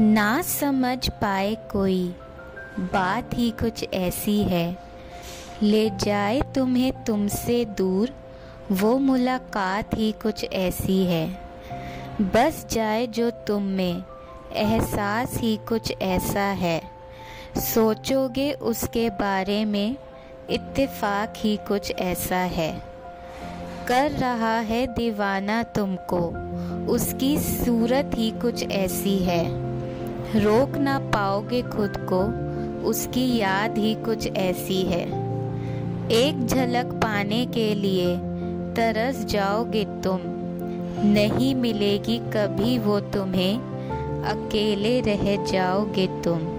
ना समझ पाए कोई, बात ही कुछ ऐसी है। ले जाए तुम्हें तुमसे दूर, वो मुलाकात ही कुछ ऐसी है। बस जाए जो तुम में, एहसास ही कुछ ऐसा है। सोचोगे उसके बारे में, इत्तेफाक ही कुछ ऐसा है। कर रहा है दीवाना तुमको, उसकी सूरत ही कुछ ऐसी है। रोक ना पाओगे खुद को, उसकी याद ही कुछ ऐसी है। एक झलक पाने के लिए तरस जाओगे तुम, नहीं मिलेगी कभी वो तुम्हें, अकेले रह जाओगे तुम।